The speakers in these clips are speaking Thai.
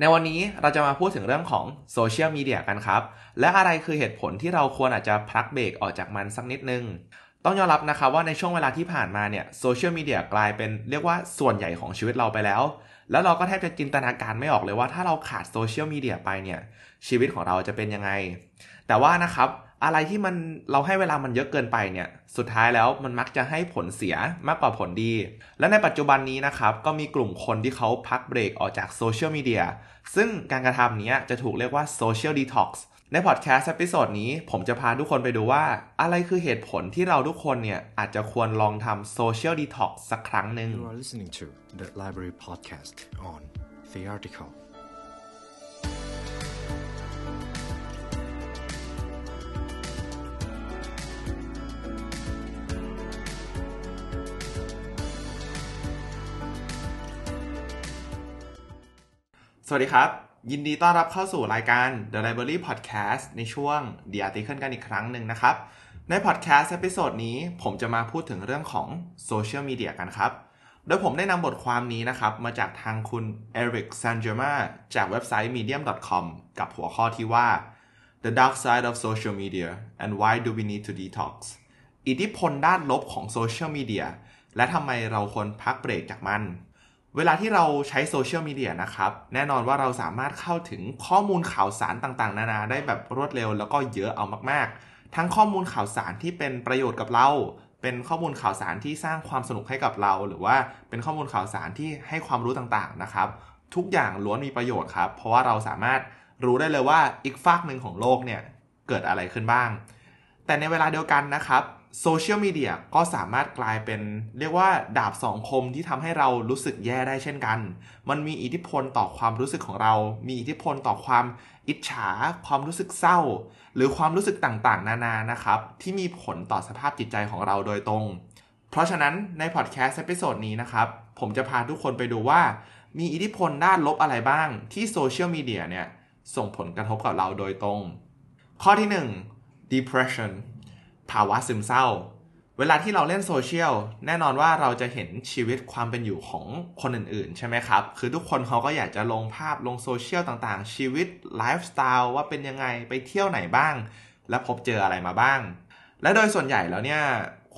ในวันนี้เราจะมาพูดถึงเรื่องของโซเชียลมีเดียกันครับ และอะไรคือเหตุผลที่เราควรอาจจะพักเบรกออกจากมันสักนิดนึง ต้องยอมรับนะครับว่าในช่วงเวลาที่ผ่านมาเนี่ยโซเชียลมีเดียกลายเป็นเรียกว่าส่วนใหญ่ของชีวิตเราไปแล้ว แล้วเราก็แทบจะจินตนาการไม่ออกเลยว่าถ้าเราขาดโซเชียลมีเดียไปเนี่ยชีวิตของเราจะเป็นยังไง แต่ว่านะครับ อะไรที่มันเราให้เวลามันเยอะเกินไปเนี่ย สุดท้ายแล้วมันมักจะให้ผลเสียมากกว่าผลดี และในปัจจุบันนี้นะครับ ก็มีกลุ่มคนที่เขาพักเบรกออกจากโซเชียลมีเดียซึ่งการกระทำนี้จะถูกเรียกว่า social detox ในพอดแคสต์ episode นี้ผมจะพาทุกคนไปดูว่า อะไรคือเหตุผลที่เราทุกคนเนี่ย อาจจะควรลองทำ social detox สักครั้งหนึ่ง You are listening to the Library Podcast on The Article. สวัสดีครับ ยินดีต้อนรับเข้าสู่รายการ The Library Podcast ในช่วง The Article กันอีกครั้งหนึ่งนะครับ ใน podcast เอพิโซดนี้ผมจะมาพูดถึงเรื่องของโซเชียลมีเดียกันครับ โดยผมได้นำบทความนี้นะครับ มาจากทางคุณเอริกซันเจอร์มาจากเว็บไซต์ medium.com กับหัวข้อที่ว่า The Dark Side of Social Media and Why Do We Need to Detox อิทธิพลด้านลบของโซเชียลมีเดียและทำไมเราควรพักเบรกจากมัน เวลาที่เราใช้โซเชียลมีเดียนะครับ แน่นอนว่าเราสามารถเข้าถึงข้อมูลข่าวสารต่างๆ นานาได้แบบรวดเร็วแล้วก็เยอะเอามากๆ ทั้งข้อมูลข่าวสารที่เป็นประโยชน์กับเรา เป็นข้อมูลข่าวสารที่สร้างความสนุกให้กับเรา หรือว่าเป็นข้อมูลข่าวสารที่ให้ความรู้ต่างๆนะครับ ทุกอย่างล้วนมีประโยชน์ครับ เพราะว่าเราสามารถรู้ได้เลยว่าอีกฝากหนึ่งของโลกเนี่ยเกิดอะไรขึ้นบ้าง แต่ในเวลาเดียวกันนะครับ โซเชียลมีเดียก็สามารถกลายเป็นเรียกว่าดาบสองคมที่ทำให้เรารู้สึกแย่ได้เช่นกัน มันมีอิทธิพลต่อความรู้สึกของเรา มีอิทธิพลต่อความอิจฉา ความรู้สึกเศร้า หรือความรู้สึกต่างๆ นานานะครับ ที่มีผลต่อสภาพจิตใจของเราโดยตรง เพราะฉะนั้นในพอดแคสต์ episode นี้นะครับ ผมจะพาทุกคนไปดูว่า มีอิทธิพลด้านลบอะไรบ้าง ที่โซเชียลมีเดียเนี่ยส่งผลกระทบกับเราโดยตรง ข้อที่ 1 depression ภาวะซึมเศร้า เวลาที่เราเล่นโซเชียลแน่นอนว่าเราจะเห็นชีวิตความเป็นอยู่ของคนอื่นๆ ใช่ไหมครับ คือทุกคนเขาก็อยากจะลงภาพลงโซเชียลต่างๆ ชีวิตไลฟ์สไตล์ว่าเป็นยังไงไปเที่ยวไหนบ้าง และพบเจออะไรมาบ้าง และโดยส่วนใหญ่แล้วเนี่ย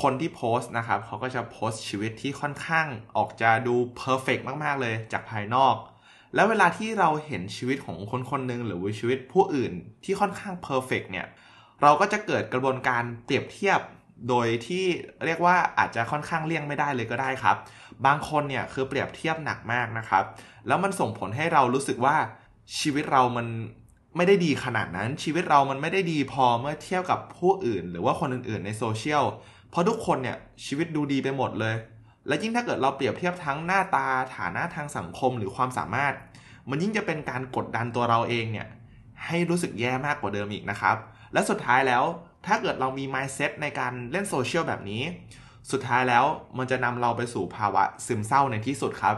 คนที่โพสต์นะครับเขาก็จะโพสต์ชีวิตที่ค่อนข้างออกจะดู perfect มากๆเลยจากภายนอก แล้วเวลาที่เราเห็นชีวิตของคนคนหนึ่งหรือว่าชีวิตผู้อื่นที่ค่อนข้าง perfect เนี่ย เราก็จะเกิดกระบวนการเปรียบเทียบโดยที่เรียกว่าอาจจะค่อนข้างเลี่ยงไม่ได้เลยก็ได้ครับ บางคนเนี่ยคือเปรียบเทียบหนักมากนะครับ แล้วมันส่งผลให้เรารู้สึกว่าชีวิตเรามันไม่ได้ดีขนาดนั้น ชีวิตเรามันไม่ได้ดีพอเมื่อเทียบกับผู้อื่น หรือว่าคนอื่นๆในโซเชียลเพราะทุกคนเนี่ยชีวิตดูดีไปหมดเลย และยิ่งถ้าเกิดเราเปรียบเทียบทั้งหน้าตาฐานะทางสังคมหรือความสามารถ มันยิ่งจะเป็นการกดดันตัวเราเองเนี่ยให้รู้สึกแย่มากกว่าเดิมอีกนะครับ และสุดท้ายแล้วถ้าเกิดเรามี mindset ในการเล่นโซเชียลแบบนี้ สุดท้ายแล้วมันจะนำเราไปสู่ภาวะซึมเศร้าในที่สุดครับ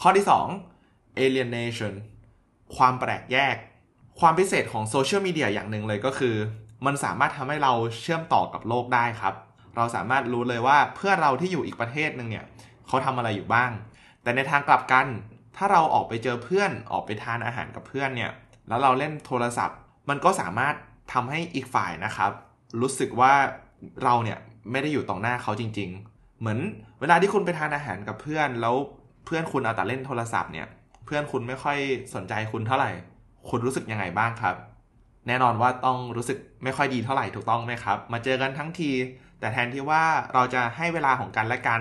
ข้อที่ 2 alienation ความแปลกแยก ความพิเศษของโซเชียลมีเดียอย่างหนึ่งเลยก็คือ มันสามารถทำให้เราเชื่อมต่อกับโลกได้ครับ เราสามารถรู้เลยว่าเพื่อเราที่อยู่อีกประเทศหนึ่งเนี่ยเขาทำอะไรอยู่บ้าง แต่ในทางกลับกัน ถ้าเราออกไปเจอเพื่อนออกไปทานอาหารกับเพื่อนเนี่ยแล้วเราเล่นโทรศัพท์ มันก็สามารถ ทำให้อีกฝ่ายนะครับ รู้สึกว่าเราเนี่ยไม่ได้อยู่ตรงหน้าเขาจริง ๆ เหมือนเวลาที่คุณไปทานอาหารกับเพื่อนแล้วเพื่อนคุณเอาแต่เล่นโทรศัพท์เนี่ย เพื่อนคุณไม่ค่อยสนใจคุณเท่าไหร่ คุณรู้สึกยังไงบ้างครับ แน่นอนว่าต้องรู้สึกไม่ค่อยดีเท่าไหร่ถูกต้องไหมครับ มาเจอกันทั้งที แต่แทนที่ว่าเราจะให้เวลาของกันและกัน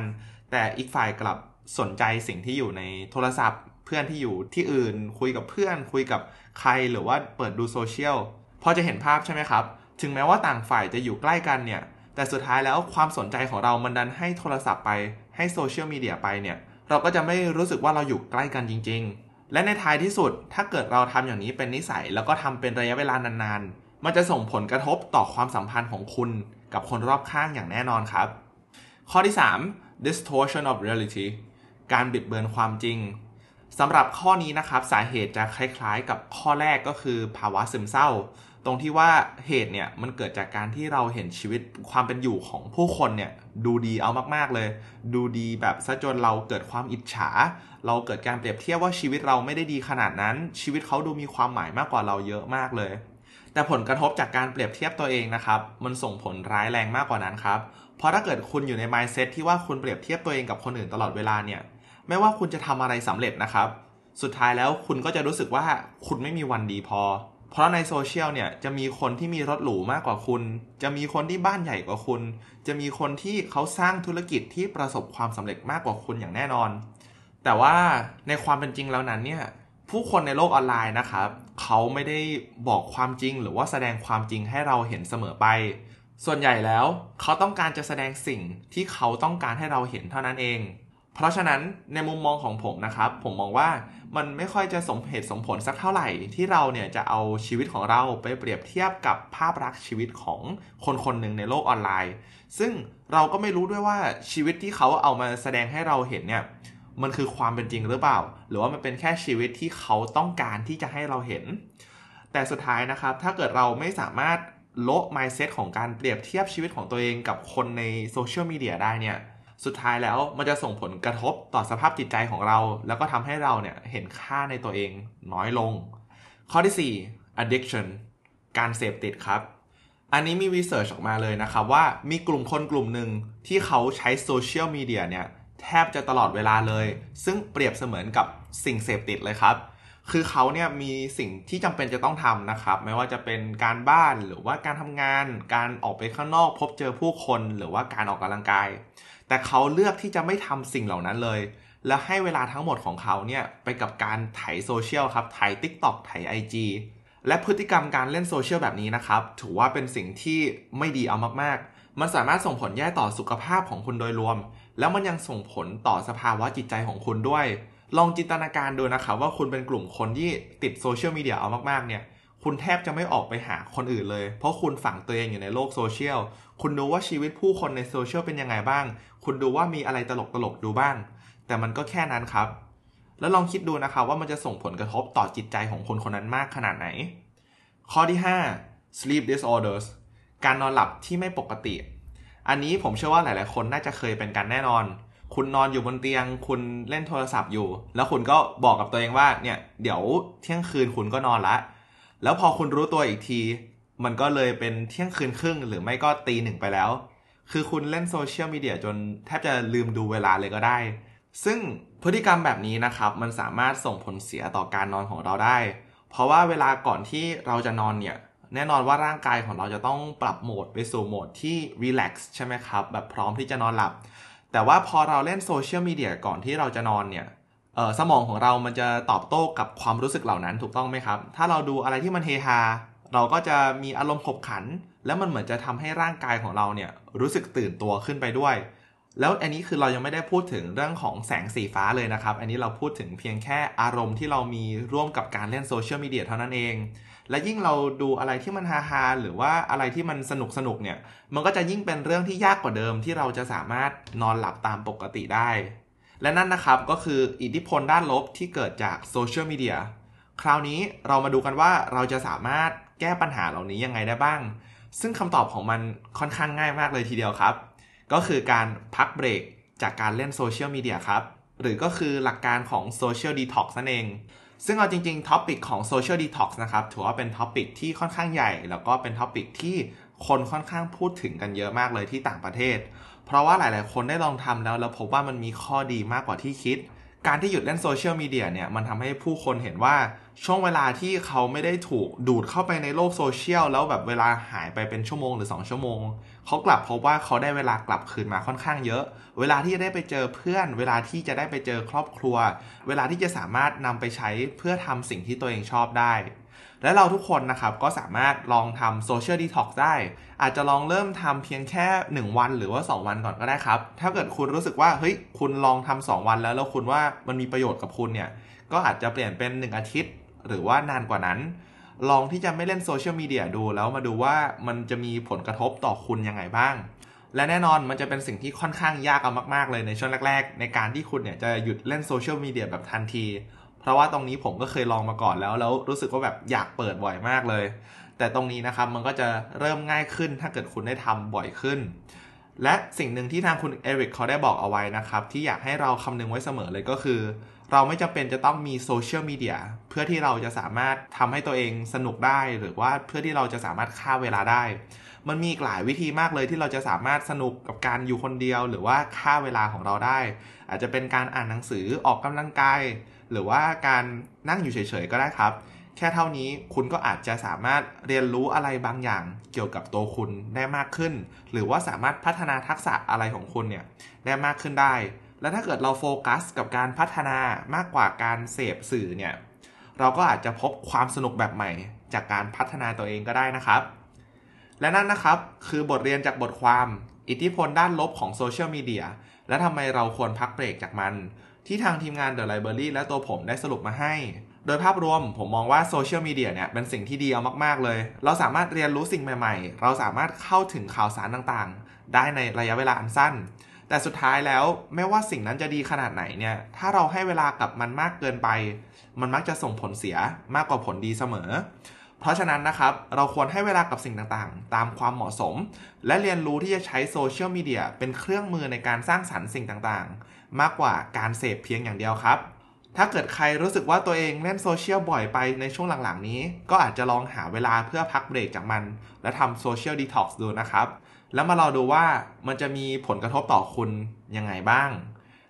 แต่อีกฝ่ายกลับสนใจสิ่งที่อยู่ในโทรศัพท์ เพื่อนที่อยู่ที่อื่น คุยกับเพื่อน คุยกับใครหรือว่าเปิดดูโซเชียล พอจะเห็นภาพใช่ไหมครับ ถึงแม้ว่าต่างฝ่ายจะอยู่ใกล้กันเนี่ย แต่สุดท้ายแล้วความสนใจของเรามันดันให้โทรศัพท์ไป ให้โซเชียลมีเดียไปเนี่ย เราก็จะไม่รู้สึกว่าเราอยู่ใกล้กันจริง ๆ และในท้ายที่สุด ถ้าเกิดเราทำอย่างนี้เป็นนิสัย แล้วก็ทำเป็นระยะเวลานานๆ มันจะส่งผลกระทบต่อความสัมพันธ์ของคุณ กับคนรอบข้างอย่างแน่นอนครับ ข้อที่ 3 distortion of reality การบิดเบือนความจริง สำหรับข้อนี้นะครับสาเหตุจะคล้ายๆ กับข้อแรกก็คือภาวะซึมเศร้า ตรงที่ว่าเหตุเนี่ยมันเกิดจากการที่เราเห็นชีวิตความเป็นอยู่ของผู้คนเนี่ยดูดีเอามากๆเลย ดูดีแบบซะจนเราเกิดความอิจฉา เราเกิดการเปรียบเทียบว่าชีวิตเราไม่ได้ดีขนาดนั้น ชีวิตเขาดูมีความหมายมากกว่าเราเยอะมากเลย แต่ผลกระทบจากการเปรียบเทียบตัวเองนะครับมันส่งผลร้ายแรงมากกว่านั้นครับเพราะถ้าเกิดคุณอยู่ใน mindset ที่ว่าคุณเปรียบเทียบตัวเองกับคนอื่นตลอดเวลาเนี่ย ไม่ว่าคุณจะทำอะไรสำเร็จนะครับ สุดท้ายแล้วคุณก็จะรู้สึกว่าคุณไม่มีวันดีพอ เพราะในโซเชียลเนี่ยจะมีคนที่มีรถหรูมากกว่าคุณ จะมีคนที่บ้านใหญ่กว่าคุณ จะมีคนที่เขาสร้างธุรกิจที่ประสบความสำเร็จมากกว่าคุณอย่างแน่นอน แต่ว่าในความเป็นจริงแล้วนั้นเนี่ยผู้คนในโลกออนไลน์นะครับเขาไม่ได้บอกความจริง หรือว่าแสดงความจริงให้เราเห็นเสมอไป ส่วนใหญ่แล้วเขาต้องการจะแสดงสิ่งที่เขาต้องการให้เราเห็นเท่านั้นเอง เพราะฉะนั้นในมุมมองของผมนะครับ ผมมองว่ามันไม่ค่อยจะสมเหตุสมผลสักเท่าไหร่ ที่เราเนี่ยจะเอาชีวิตของเราไปเปรียบเทียบกับภาพลักษณ์ชีวิตของคนคนหนึ่งในโลกออนไลน์ ซึ่งเราก็ไม่รู้ด้วยว่าชีวิตที่เขาเอามาแสดงให้เราเห็นเนี่ยมันคือความเป็นจริงหรือเปล่า หรือว่ามันเป็นแค่ชีวิตที่เขาต้องการที่จะให้เราเห็น แต่สุดท้ายนะครับ ถ้าเกิดเราไม่สามารถโละ mindset ของการเปรียบเทียบชีวิตของตัวเองกับคนในโซเชียลมีเดียได้เนี่ย สุดท้ายแล้วมันจะส่งผลกระทบต่อสภาพจิตใจของเรา แล้วก็ทำให้เราเนี่ยเห็นค่าในตัวเองน้อยลง ข้อที่ 4 addiction การเสพติดครับ อันนี้มีวิจัยออกมาเลยนะครับว่ามีกลุ่มคนกลุ่มหนึ่งที่เขาใช้โซเชียลมีเดียเนี่ยแทบจะตลอดเวลาเลย ซึ่งเปรียบเสมือนกับสิ่งเสพติดเลยครับ คือเขาเนี่ยมีสิ่งที่จำเป็นจะต้องทำนะครับ ไม่ว่าจะเป็นการบ้านหรือว่าการทำงาน การออกไปข้างนอกพบเจอผู้คนหรือว่าการออกกำลังกาย แต่เขาเลือกที่จะไม่ทำสิ่งเหล่านั้นเลย และให้เวลาทั้งหมดของเขาเนี่ยไปกับการไถโซเชียลครับไถ TikTok ไถ IG และพฤติกรรมการเล่นโซเชียลแบบนี้นะครับ ถือว่าเป็นสิ่งที่ไม่ดีเอามากๆ มันสามารถส่งผลแย่ต่อสุขภาพของคุณโดยรวม แล้วมันยังส่งผลต่อสภาวะจิตใจของคุณด้วย ลองจินตนาการดูนะครับว่าคุณเป็นกลุ่มคนที่ติดโซเชียลมีเดียเอามากๆเนี่ย คุณแทบจะไม่ออกไปหาคนอื่นเลย เพราะคุณฝังตัวเองอยู่ในโลกโซเชียล คุณดูว่าชีวิตผู้คนในโซเชียลเป็นยังไงบ้าง คุณดูว่ามีอะไรตลกๆดูบ้าง แต่มันก็แค่นั้นครับ แล้วลองคิดดูนะครับว่ามันจะส่งผลกระทบต่อจิตใจของคนคนนั้นมากขนาดไหน ข้อที่ 5 sleep disorders การนอนหลับที่ไม่ปกติ อันนี้ผมเชื่อว่าหลาย ๆ คนน่าจะเคยเป็นกันแน่นอน คุณนอนอยู่บนเตียง คุณเล่นโทรศัพท์อยู่ แล้วคุณก็บอกกับตัวเองว่าเนี่ยเดี๋ยวเที่ยงคืนคุณก็นอนละ แล้วพอคุณรู้ตัวอีกที มันก็เลยเป็นเที่ยงคืนครึ่ง หรือไม่ก็ตีหนึ่งไปแล้ว คือคุณเล่นโซเชียลมีเดียจนแทบจะลืมดูเวลาเลยก็ได้ ซึ่งพฤติกรรมแบบนี้นะครับ มันสามารถส่งผลเสียต่อการนอนของเราได้ เพราะว่าเวลาก่อนที่เราจะนอนเนี่ย แน่นอนว่าร่างกายของเราจะต้องปรับโหมดไปสู่โหมดที่รีแลกซ์ใช่ไหมครับ แบบพร้อมที่จะนอนหลับ แต่ว่าพอเราเล่นโซเชียลมีเดียก่อนที่เราจะนอนเนี่ย สมองของเรามันจะตอบโต้กับความรู้สึกเหล่านั้นถูกต้องไหมครับ ถ้าเราดูอะไรที่มันเฮฮาเราก็จะมีอารมณ์ขบขัน แล้วมันเหมือนจะทำให้ร่างกายของเราเนี่ยรู้สึกตื่นตัวขึ้นไปด้วย แล้วอันนี้คือเรายังไม่ได้พูดถึงเรื่องของแสงสีฟ้าเลยนะครับ อันนี้เราพูดถึงเพียงแค่อารมณ์ที่เรามีร่วมกับการเล่นโซเชียลมีเดียเท่านั้นเอง และยิ่งเราดูอะไรที่มันฮาฮาหรือว่าอะไรที่มันสนุกสนุกเนี่ย มันก็จะยิ่งเป็นเรื่องที่ยากกว่าเดิมที่เราจะสามารถนอนหลับตามปกติได้ และนั่นนะครับก็คืออิทธิพลด้านลบที่เกิดจากโซเชียลมีเดียคราวนี้เรามาดูกันว่าเราจะสามารถแก้ปัญหาเหล่านี้ยังไงได้บ้าง ซึ่งคำตอบของมันค่อนข้างง่ายมากเลยทีเดียวครับ ก็คือการพักเบรกจากการเล่นโซเชียลมีเดียครับ หรือก็คือหลักการของ social detox นั่นเอง ซึ่งเอาจริงๆ topic ของ social detox นะครับถือว่าเป็น topic ที่ค่อนข้างใหญ่ แล้วก็เป็น topic ที่คนค่อนข้างพูดถึงกันเยอะมากเลยที่ต่างประเทศ เพราะว่าหลาย ๆ คนได้ลองทำแล้วแล้วพบว่ามันมีข้อดีมากกว่าที่คิด การที่หยุดเล่นโซเชียลมีเดียเนี่ยมันทำให้ผู้คนเห็นว่าช่วงเวลาที่เขาไม่ได้ถูกดูดเข้าไปในโลกโซเชียลแล้วแบบเวลาหายไปเป็นชั่วโมงหรือ 2 ชั่วโมง เขากลับพบว่าเขาได้เวลากลับคืนมาค่อนข้างเยอะ เวลาที่จะได้ไปเจอเพื่อน เวลาที่จะได้ไปเจอครอบครัว เวลาที่จะสามารถนำไปใช้เพื่อทำสิ่งที่ตัวเองชอบได้ และเราทุกคนนะครับก็สามารถลองทำ social detox ได้ อาจจะลองเริ่มทำเพียงแค่ 1 วันหรือว่า 2 วันก่อนก็ได้ครับ ถ้าเกิดคุณรู้สึกว่าเฮ้ยคุณลองทำ2วันแล้วแล้วคุณว่ามันมีประโยชน์กับคุณเนี่ย ก็อาจจะเปลี่ยนเป็น 1 อาทิตย์ หรือว่านานกว่านั้น ลองที่จะไม่เล่นโซเชียลมีเดียดูแล้วมาดูว่ามันจะมีผลกระทบต่อคุณยังไงบ้าง และแน่นอนมันจะเป็นสิ่งที่ค่อนข้างยากเอามาก ๆ เลยในช่วงแรก ๆ ในการที่คุณเนี่ยจะหยุดเล่นโซเชียลมีเดียแบบทันที เพราะว่าตรงนี้ผมก็เคยลองมาก่อนแล้วแล้วรู้สึกว่าแบบอยากเปิดบ่อยมากเลย แต่ตรงนี้นะครับมันก็จะเริ่มง่ายขึ้นถ้าเกิดคุณได้ทำบ่อยขึ้น และสิ่งหนึ่งที่ทางคุณเอริกเขาได้บอกเอาไว้นะครับที่อยากให้เราคำนึงไว้เสมอเลยก็คือ เราไม่จำเป็นจะต้องมีโซเชียลมีเดียเพื่อที่เราจะสามารถทำให้ตัวเองสนุกได้ หรือว่าเพื่อที่เราจะสามารถฆ่าเวลาได้ มันมีหลายวิธีมากเลยที่เราจะสามารถสนุกกับการอยู่คนเดียว หรือว่าฆ่าเวลาของเราได้ อาจจะเป็นการอ่านหนังสือออกกำลังกาย หรือว่าการนั่งอยู่เฉยๆก็ได้ครับ แค่เท่านี้คุณก็อาจจะสามารถเรียนรู้อะไรบางอย่างเกี่ยวกับตัวคุณได้มากขึ้น หรือว่าสามารถพัฒนาทักษะอะไรของคุณเนี่ยได้มากขึ้นได้ และถ้าเกิดเราโฟกัสกับการพัฒนามากกว่าการเสพสื่อเนี่ยเราก็อาจจะพบความสนุกแบบใหม่ จากการพัฒนาตัวเองก็ได้นะครับ และนั่นนะครับคือบทเรียนจากบทความอิทธิพลด้านลบของโซเชียลมีเดียและทำไมเราควรพักเบรกจากมัน ที่ทางทีมงาน The Library และตัวผมได้สรุปมาให้ โดยภาพรวมผมมองว่าโซเชียลมีเดียเนี่ยเป็นสิ่งที่ดีเอามาก ๆ เลย เราสามารถเรียนรู้สิ่งใหม่ ๆ เราสามารถเข้าถึงข่าวสารต่างๆ ได้ในระยะเวลาอันสั้น แต่สุดท้ายแล้วไม่ว่าสิ่งนั้นจะดีขนาดไหนเนี่ย ถ้าเราให้เวลากับมันมากเกินไป มันมักจะส่งผลเสียมากกว่าผลดีเสมอ เพราะฉะนั้นนะครับ เราควรให้เวลากับสิ่งต่างๆ ตามความเหมาะสม และเรียนรู้ที่จะใช้โซเชียลมีเดียเป็นเครื่องมือในการสร้างสรรค์สิ่งต่างๆ มากกว่าการเสพเพียงอย่างเดียวครับ ถ้าเกิดใครรู้สึกว่าตัวเองเล่นโซเชียลบ่อยไปในช่วงหลังๆ นี้ ก็อาจจะลองหาเวลาเพื่อพักเบรกจากมัน และทำ social detox ดูนะครับ แล้วมารอดูว่ามันจะมีผลกระทบต่อคุณยังไงบ้าง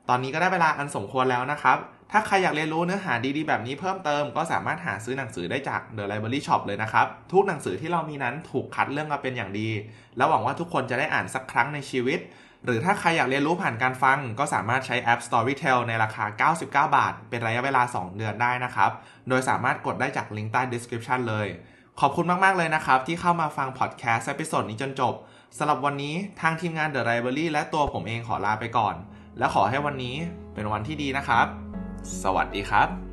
ตอนนี้ก็ได้เวลาอันสมควรแล้วนะครับ ถ้าใครอยากเรียนรู้เนื้อหาดีๆ แบบนี้เพิ่มเติมก็สามารถหาซื้อหนังสือได้จาก The Library Shop เลยนะครับ ทุกหนังสือที่เรามีนั้นถูกคัดเลือกมาเป็นอย่างดี และหวังว่าทุกคนจะได้อ่านสักครั้งในชีวิต หรือถ้าใครอยากเรียนรู้ผ่านการฟัง ก็สามารถใช้แอป Storytel ในราคา 99 บาท เป็นระยะเวลา 2 เดือนได้นะครับ โดยสามารถกดได้จากลิงก์ใต้ description เลย ขอบคุณมากๆเลยนะครับที่เข้ามาฟังพอดแคสต์ episode นี้จนจบ สำหรับวันนี้ทางทีมงาน The Library และตัวผมเองขอลาไปก่อน และขอให้วันนี้เป็นวันที่ดีนะครับ สวัสดีครับ